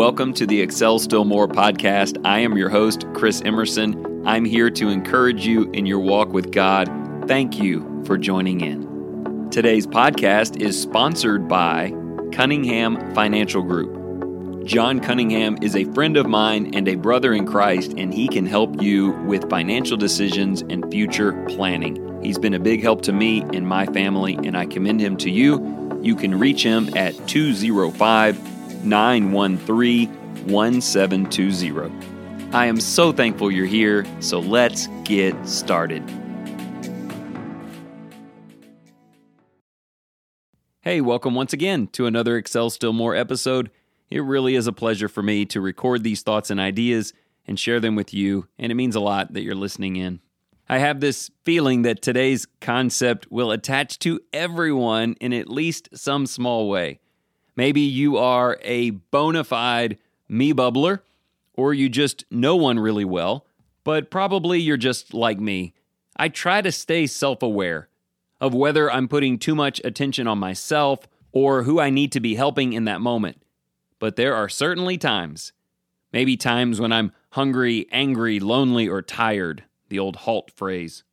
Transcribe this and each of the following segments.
Welcome to the Excel Still More podcast. I am your host, Chris Emerson. I'm here to encourage you in your walk with God. Thank you for joining in. Today's podcast is sponsored by Cunningham Financial Group. John Cunningham is a friend of mine and a brother in Christ, and he can help you with financial decisions and future planning. He's been a big help to me and my family, and I commend him to you. You can reach him at 205 913 1720. I am so thankful you're here, so let's get started. Hey, welcome once again to another Excel Still More episode. It really is a pleasure for me to record these thoughts and ideas and share them with you, and it means a lot that you're listening in. I have this feeling that today's concept will attach to everyone in at least some small way. Maybe you are a bona fide me bubbler, or you just know one really well, but probably you're just like me. I try to stay self aware of whether I'm putting too much attention on myself or who I need to be helping in that moment. But there are certainly times, maybe times when I'm hungry, angry, lonely, or tired the old halt phrase.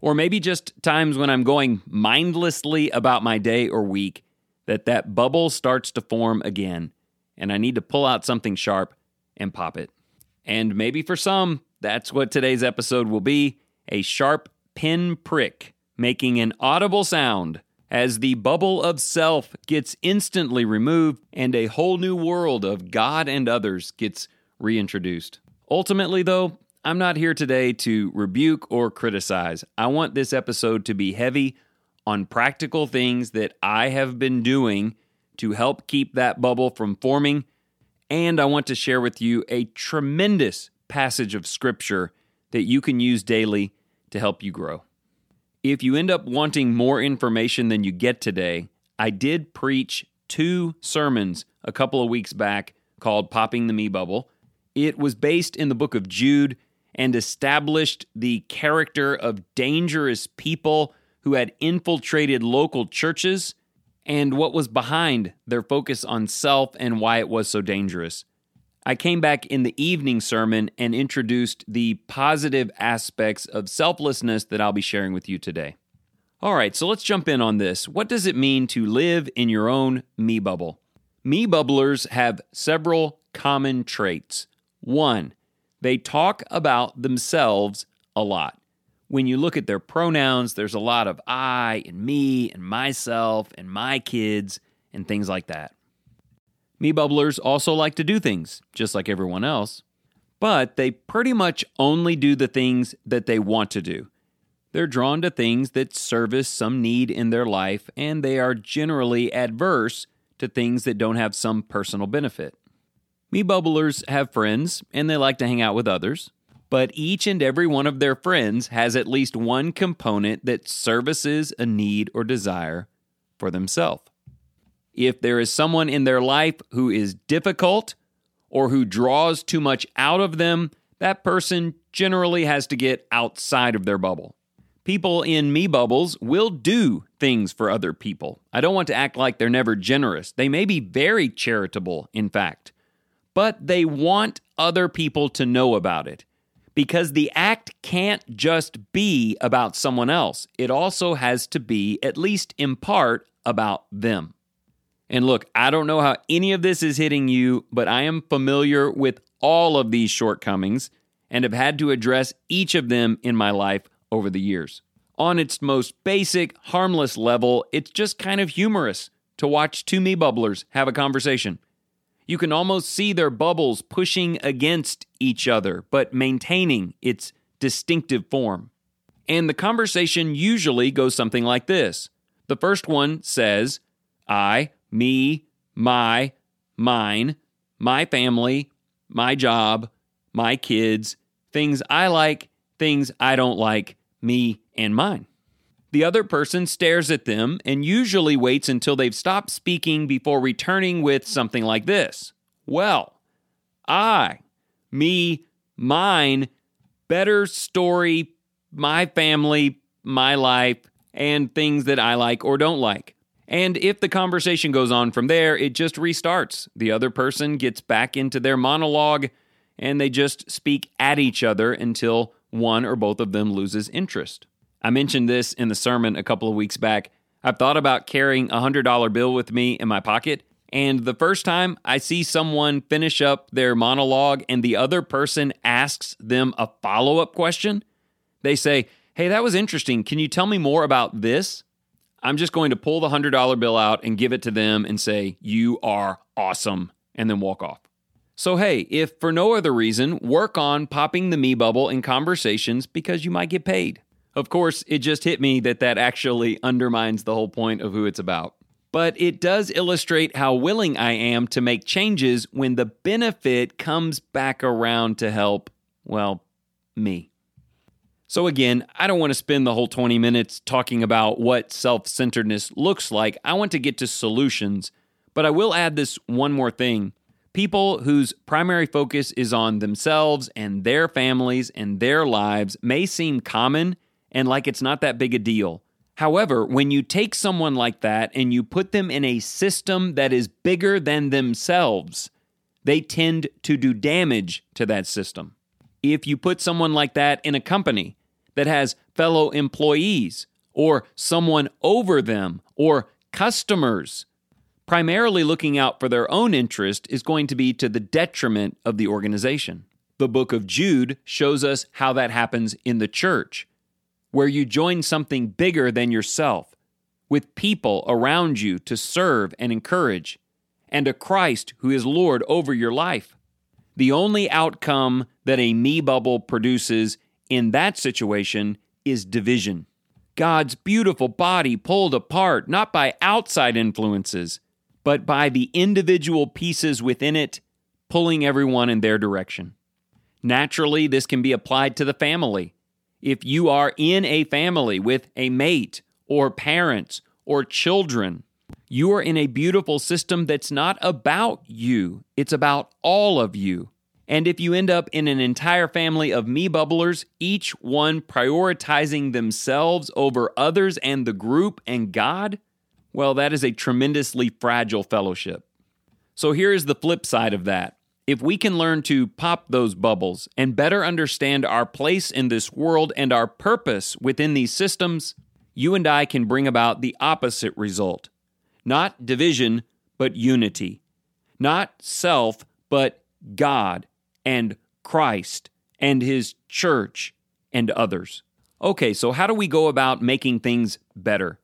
Or maybe just times when I'm going mindlessly about my day or week that that bubble starts to form again and I need to pull out something sharp and pop it. And maybe for some, that's what today's episode will be a sharp pin prick making an audible sound as the bubble of self gets instantly removed and a whole new world of God and others gets reintroduced. Ultimately, though, I'm not here today to rebuke or criticize. I want this episode to be heavy on practical things that I have been doing to help keep that bubble from forming. And I want to share with you a tremendous passage of scripture that you can use daily to help you grow. If you end up wanting more information than you get today, I did preach two sermons a couple of weeks back called Popping the Me Bubble. It was based in the book of Jude and established the character of dangerous people who had infiltrated local churches and what was behind their focus on self and why it was so dangerous. I came back in the evening sermon and introduced the positive aspects of selflessness that I'll be sharing with you today. All right, so let's jump in on this. What does it mean to live in your own me bubble? Me bubblers have several common traits. One, they talk about themselves a lot. When you look at their pronouns, there's a lot of I and me and myself and my kids and things like that. Me bubblers also like to do things, just like everyone else, but they pretty much only do the things that they want to do. They're drawn to things that service some need in their life, and they are generally adverse to things that don't have some personal benefit. Me bubblers have friends and they like to hang out with others, but each and every one of their friends has at least one component that services a need or desire for themselves. If there is someone in their life who is difficult or who draws too much out of them, that person generally has to get outside of their bubble. People in me bubbles will do things for other people. I don't want to act like they're never generous. They may be very charitable, in fact but they want other people to know about it because the act can't just be about someone else. It also has to be, at least in part, about them. And look, I don't know how any of this is hitting you, but I am familiar with all of these shortcomings and have had to address each of them in my life over the years. On its most basic, harmless level, it's just kind of humorous to watch two me bubblers have a conversation. You can almost see their bubbles pushing against each other, but maintaining its distinctive form. And the conversation usually goes something like this The first one says, I, me, my, mine, my family, my job, my kids, things I like, things I don't like, me and mine. The other person stares at them and usually waits until they've stopped speaking before returning with something like this Well, I, me, mine, better story, my family, my life, and things that I like or don't like. And if the conversation goes on from there, it just restarts. The other person gets back into their monologue and they just speak at each other until one or both of them loses interest. I mentioned this in the sermon a couple of weeks back. I've thought about carrying a $100 bill with me in my pocket, and the first time I see someone finish up their monologue and the other person asks them a follow up question, they say, Hey, that was interesting. Can you tell me more about this? I'm just going to pull the $100 bill out and give it to them and say, You are awesome, and then walk off. So, hey, if for no other reason, work on popping the me bubble in conversations because you might get paid. Of course, it just hit me that that actually undermines the whole point of who it's about. But it does illustrate how willing I am to make changes when the benefit comes back around to help, well, me. So, again, I don't want to spend the whole 20 minutes talking about what self centeredness looks like. I want to get to solutions, but I will add this one more thing. People whose primary focus is on themselves and their families and their lives may seem common and like it's not that big a deal. However, when you take someone like that and you put them in a system that is bigger than themselves, they tend to do damage to that system. If you put someone like that in a company that has fellow employees or someone over them or customers, primarily looking out for their own interest is going to be to the detriment of the organization. The book of Jude shows us how that happens in the church, where you join something bigger than yourself, with people around you to serve and encourage, and a Christ who is Lord over your life. The only outcome that a me bubble produces in that situation is division. God's beautiful body pulled apart not by outside influences, but by the individual pieces within it pulling everyone in their direction. Naturally, this can be applied to the family. If you are in a family with a mate or parents or children, you are in a beautiful system that's not about you, it's about all of you. And if you end up in an entire family of me bubblers, each one prioritizing themselves over others and the group and God, well, that is a tremendously fragile fellowship. So here is the flip side of that. If we can learn to pop those bubbles and better understand our place in this world and our purpose within these systems, you and I can bring about the opposite result. Not division, but unity. Not self, but God and Christ and His church and others. Okay, so how do we go about making things better?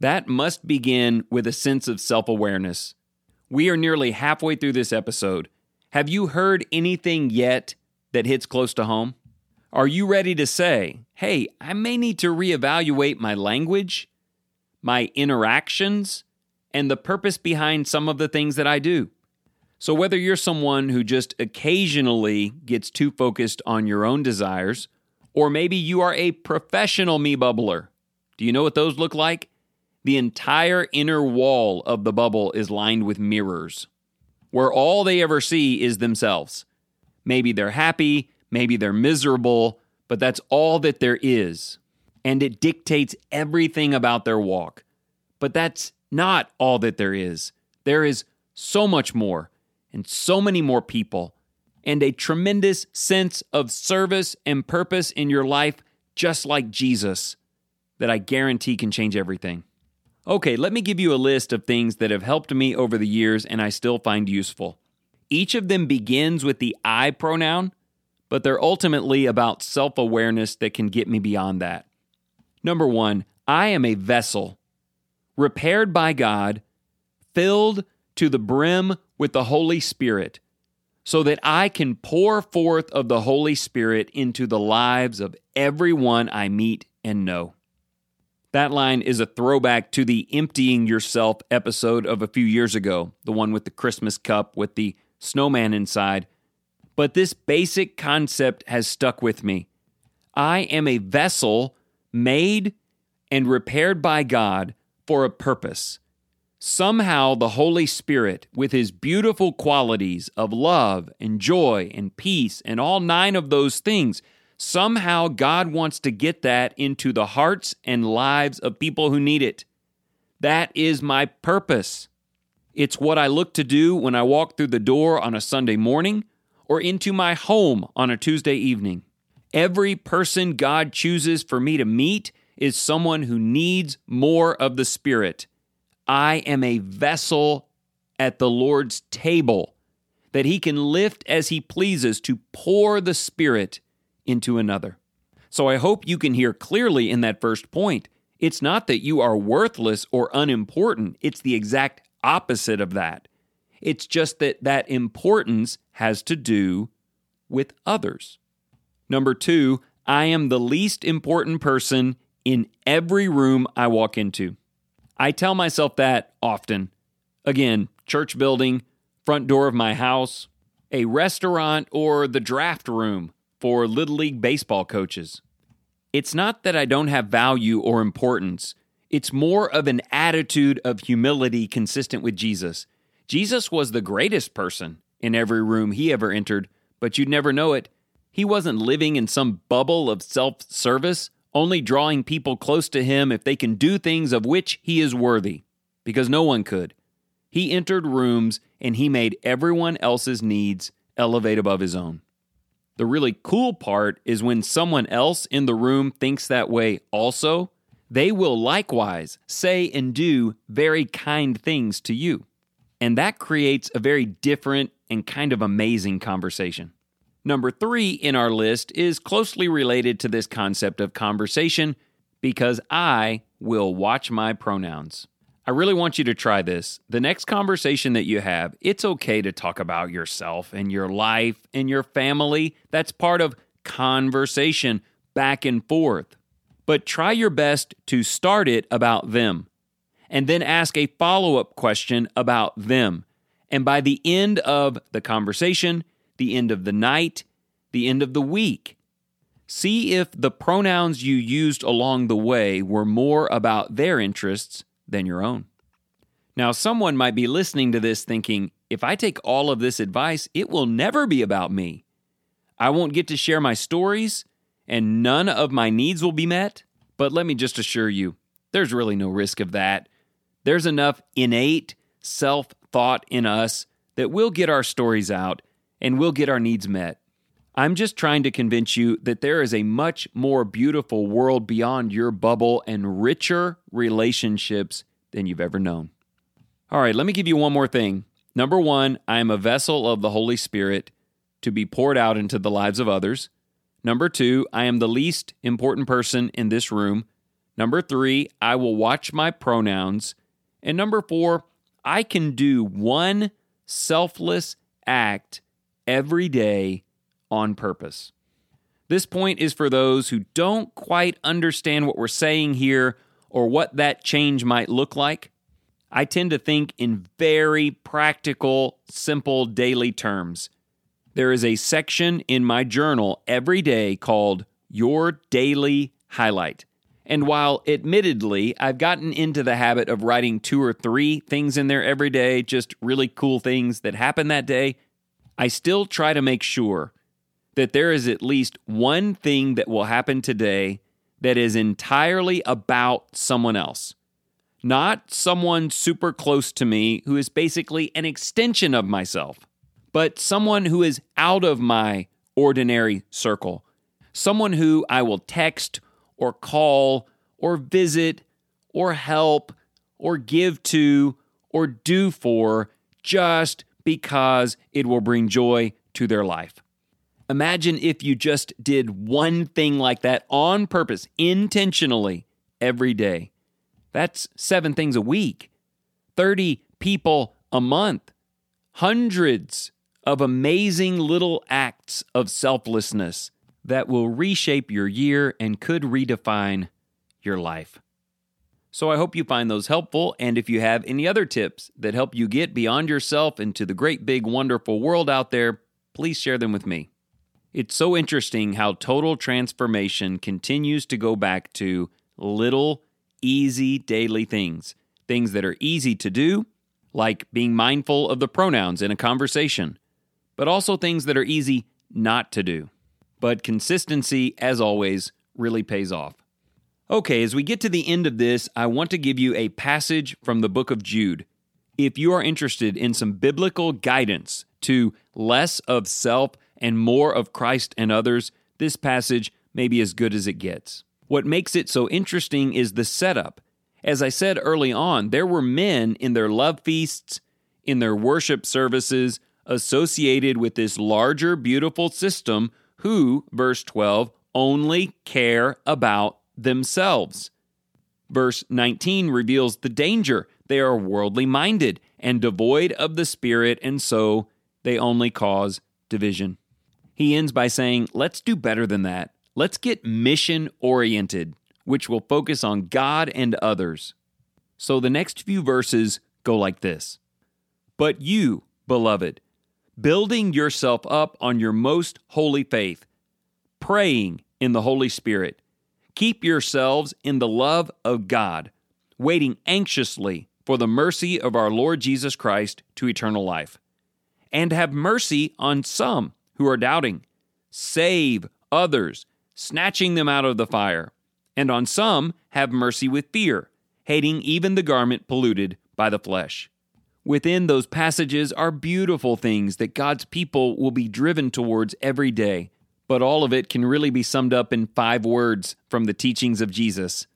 That must begin with a sense of self awareness. We are nearly halfway through this episode. Have you heard anything yet that hits close to home? Are you ready to say, hey, I may need to reevaluate my language, my interactions, and the purpose behind some of the things that I do? So, whether you're someone who just occasionally gets too focused on your own desires, or maybe you are a professional me bubbler, do you know what those look like? The entire inner wall of the bubble is lined with mirrors, where all they ever see is themselves. Maybe they're happy, maybe they're miserable, but that's all that there is. And it dictates everything about their walk. But that's not all that there is. There is so much more, and so many more people, and a tremendous sense of service and purpose in your life, just like Jesus, that I guarantee can change everything. Okay, let me give you a list of things that have helped me over the years and I still find useful. Each of them begins with the I pronoun, but they're ultimately about self awareness that can get me beyond that. Number one, I am a vessel, repaired by God, filled to the brim with the Holy Spirit, so that I can pour forth of the Holy Spirit into the lives of everyone I meet and know. That line is a throwback to the emptying yourself episode of a few years ago, the one with the Christmas cup with the snowman inside. But this basic concept has stuck with me. I am a vessel made and repaired by God for a purpose. Somehow, the Holy Spirit, with his beautiful qualities of love and joy and peace and all nine of those things, Somehow, God wants to get that into the hearts and lives of people who need it. That is my purpose. It's what I look to do when I walk through the door on a Sunday morning or into my home on a Tuesday evening. Every person God chooses for me to meet is someone who needs more of the Spirit. I am a vessel at the Lord's table that He can lift as He pleases to pour the Spirit into another. So I hope you can hear clearly in that first point. It's not that you are worthless or unimportant, it's the exact opposite of that. It's just that that importance has to do with others. Number two, I am the least important person in every room I walk into. I tell myself that often. Again, church building, front door of my house, a restaurant, or the draft room for Little League baseball coaches. It's not that I don't have value or importance, it's more of an attitude of humility consistent with Jesus. Jesus was the greatest person in every room he ever entered, but you'd never know it. He wasn't living in some bubble of self service, only drawing people close to him if they can do things of which he is worthy, because no one could. He entered rooms and he made everyone else's needs elevate above his own. The really cool part is when someone else in the room thinks that way also, they will likewise say and do very kind things to you. And that creates a very different and kind of amazing conversation. Number three in our list is closely related to this concept of conversation because I will watch my pronouns. I really want you to try this. The next conversation that you have, it's okay to talk about yourself and your life and your family. That's part of conversation back and forth. But try your best to start it about them and then ask a follow up question about them. And by the end of the conversation, the end of the night, the end of the week, see if the pronouns you used along the way were more about their interests than your own. Now, someone might be listening to this thinking, if I take all of this advice, it will never be about me. I won't get to share my stories, and none of my needs will be met. But let me just assure you, there's really no risk of that. There's enough innate self thought in us that we'll get our stories out and we'll get our needs met. I'm just trying to convince you that there is a much more beautiful world beyond your bubble and richer relationships than you've ever known. All right, let me give you one more thing. Number one, I am a vessel of the Holy Spirit to be poured out into the lives of others. Number two, I am the least important person in this room. Number three, I will watch my pronouns. And number four, I can do one selfless act every day on purpose. This point is for those who don't quite understand what we're saying here or what that change might look like. I tend to think in very practical, simple daily terms. There is a section in my journal every day called Your Daily Highlight. And while admittedly I've gotten into the habit of writing two or three things in there every day, just really cool things that happen that day, I still try to make sure that there is at least one thing that will happen today that is entirely about someone else. Not someone super close to me who is basically an extension of myself, but someone who is out of my ordinary circle. Someone who I will text or call or visit or help or give to or do for just because it will bring joy to their life. Imagine if you just did one thing like that on purpose, intentionally, every day. That's seven things a week, 30 people a month, hundreds of amazing little acts of selflessness that will reshape your year and could redefine your life. So I hope you find those helpful. And if you have any other tips that help you get beyond yourself into the great, big, wonderful world out there, please share them with me. It's so interesting how total transformation continues to go back to little, easy daily things. Things that are easy to do, like being mindful of the pronouns in a conversation, but also things that are easy not to do. But consistency, as always, really pays off. Okay, as we get to the end of this, I want to give you a passage from the book of Jude. If you are interested in some biblical guidance to less of self and more of Christ and others, this passage may be as good as it gets. What makes it so interesting is the setup. As I said early on, there were men in their love feasts, in their worship services, associated with this larger, beautiful system who, verse 12, only care about themselves. Verse 19 reveals the danger. They are worldly minded and devoid of the Spirit, and so they only cause division. He ends by saying, Let's do better than that. Let's get mission oriented, which will focus on God and others. So the next few verses go like this But you, beloved, building yourself up on your most holy faith, praying in the Holy Spirit, keep yourselves in the love of God, waiting anxiously for the mercy of our Lord Jesus Christ to eternal life. And have mercy on some who are doubting. Save others, snatching them out of the fire. And on some have mercy with fear, hating even the garment polluted by the flesh. Within those passages are beautiful things that God's people will be driven towards every day, but all of it can really be summed up in five words from the teachings of Jesus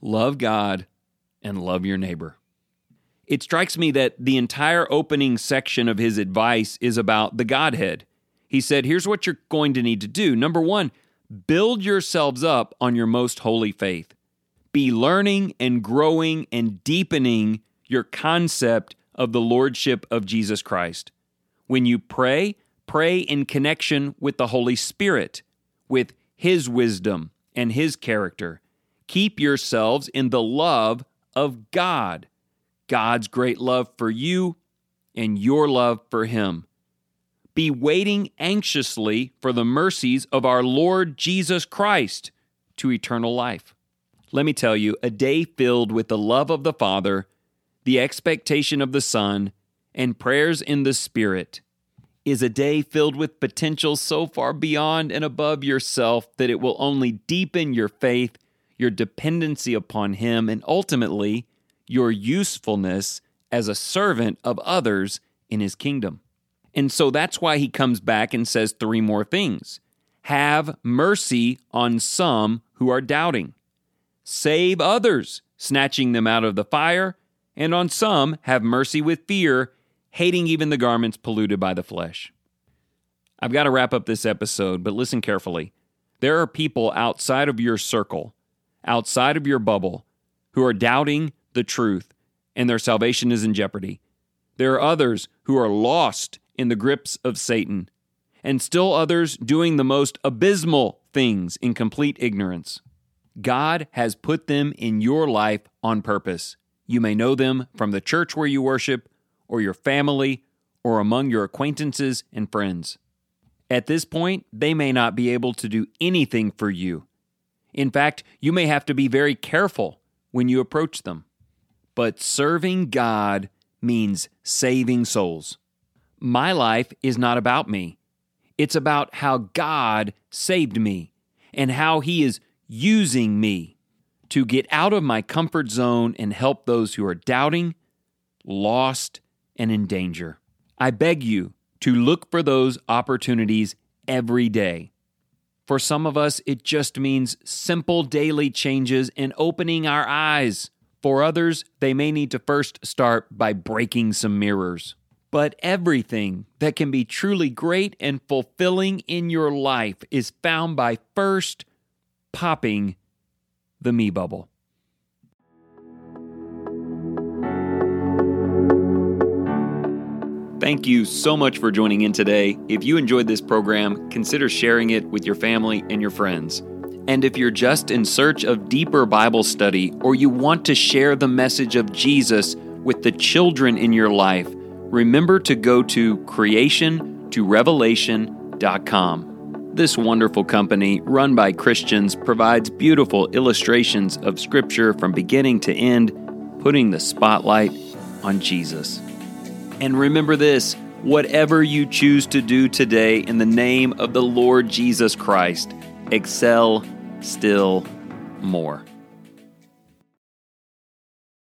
love God and love your neighbor. It strikes me that the entire opening section of his advice is about the Godhead. He said, Here's what you're going to need to do. Number one, build yourselves up on your most holy faith. Be learning and growing and deepening your concept of the Lordship of Jesus Christ. When you pray, pray in connection with the Holy Spirit, with His wisdom and His character. Keep yourselves in the love of God, God's great love for you and your love for Him. Be waiting anxiously for the mercies of our Lord Jesus Christ to eternal life. Let me tell you, a day filled with the love of the Father the expectation of the Son, and prayers in the Spirit is a day filled with potential so far beyond and above yourself that it will only deepen your faith, your dependency upon Him, and ultimately your usefulness as a servant of others in His kingdom. And so that's why He comes back and says three more things Have mercy on some who are doubting, save others, snatching them out of the fire and on some have mercy with fear, hating even the garments polluted by the flesh. I've got to wrap up this episode, but listen carefully. There are people outside of your circle, outside of your bubble, who are doubting the truth and their salvation is in jeopardy. There are others who are lost in the grips of Satan, and still others doing the most abysmal things in complete ignorance. God has put them in your life on purpose. You may know them from the church where you worship, or your family, or among your acquaintances and friends. At this point, they may not be able to do anything for you. In fact, you may have to be very careful when you approach them. But serving God means saving souls. My life is not about me, it's about how God saved me and how He is using me to get out of my comfort zone and help those who are doubting, lost, and in danger. I beg you to look for those opportunities every day. For some of us, it just means simple daily changes and opening our eyes. For others, they may need to first start by breaking some mirrors. But everything that can be truly great and fulfilling in your life is found by first popping the me bubble. Thank you so much for joining in today. If you enjoyed this program, consider sharing it with your family and your friends. And if you're just in search of deeper Bible study or you want to share the message of Jesus with the children in your life, remember to go to creation to revelation.com. This wonderful company, run by Christians, provides beautiful illustrations of Scripture from beginning to end, putting the spotlight on Jesus. And remember this whatever you choose to do today in the name of the Lord Jesus Christ, excel still more.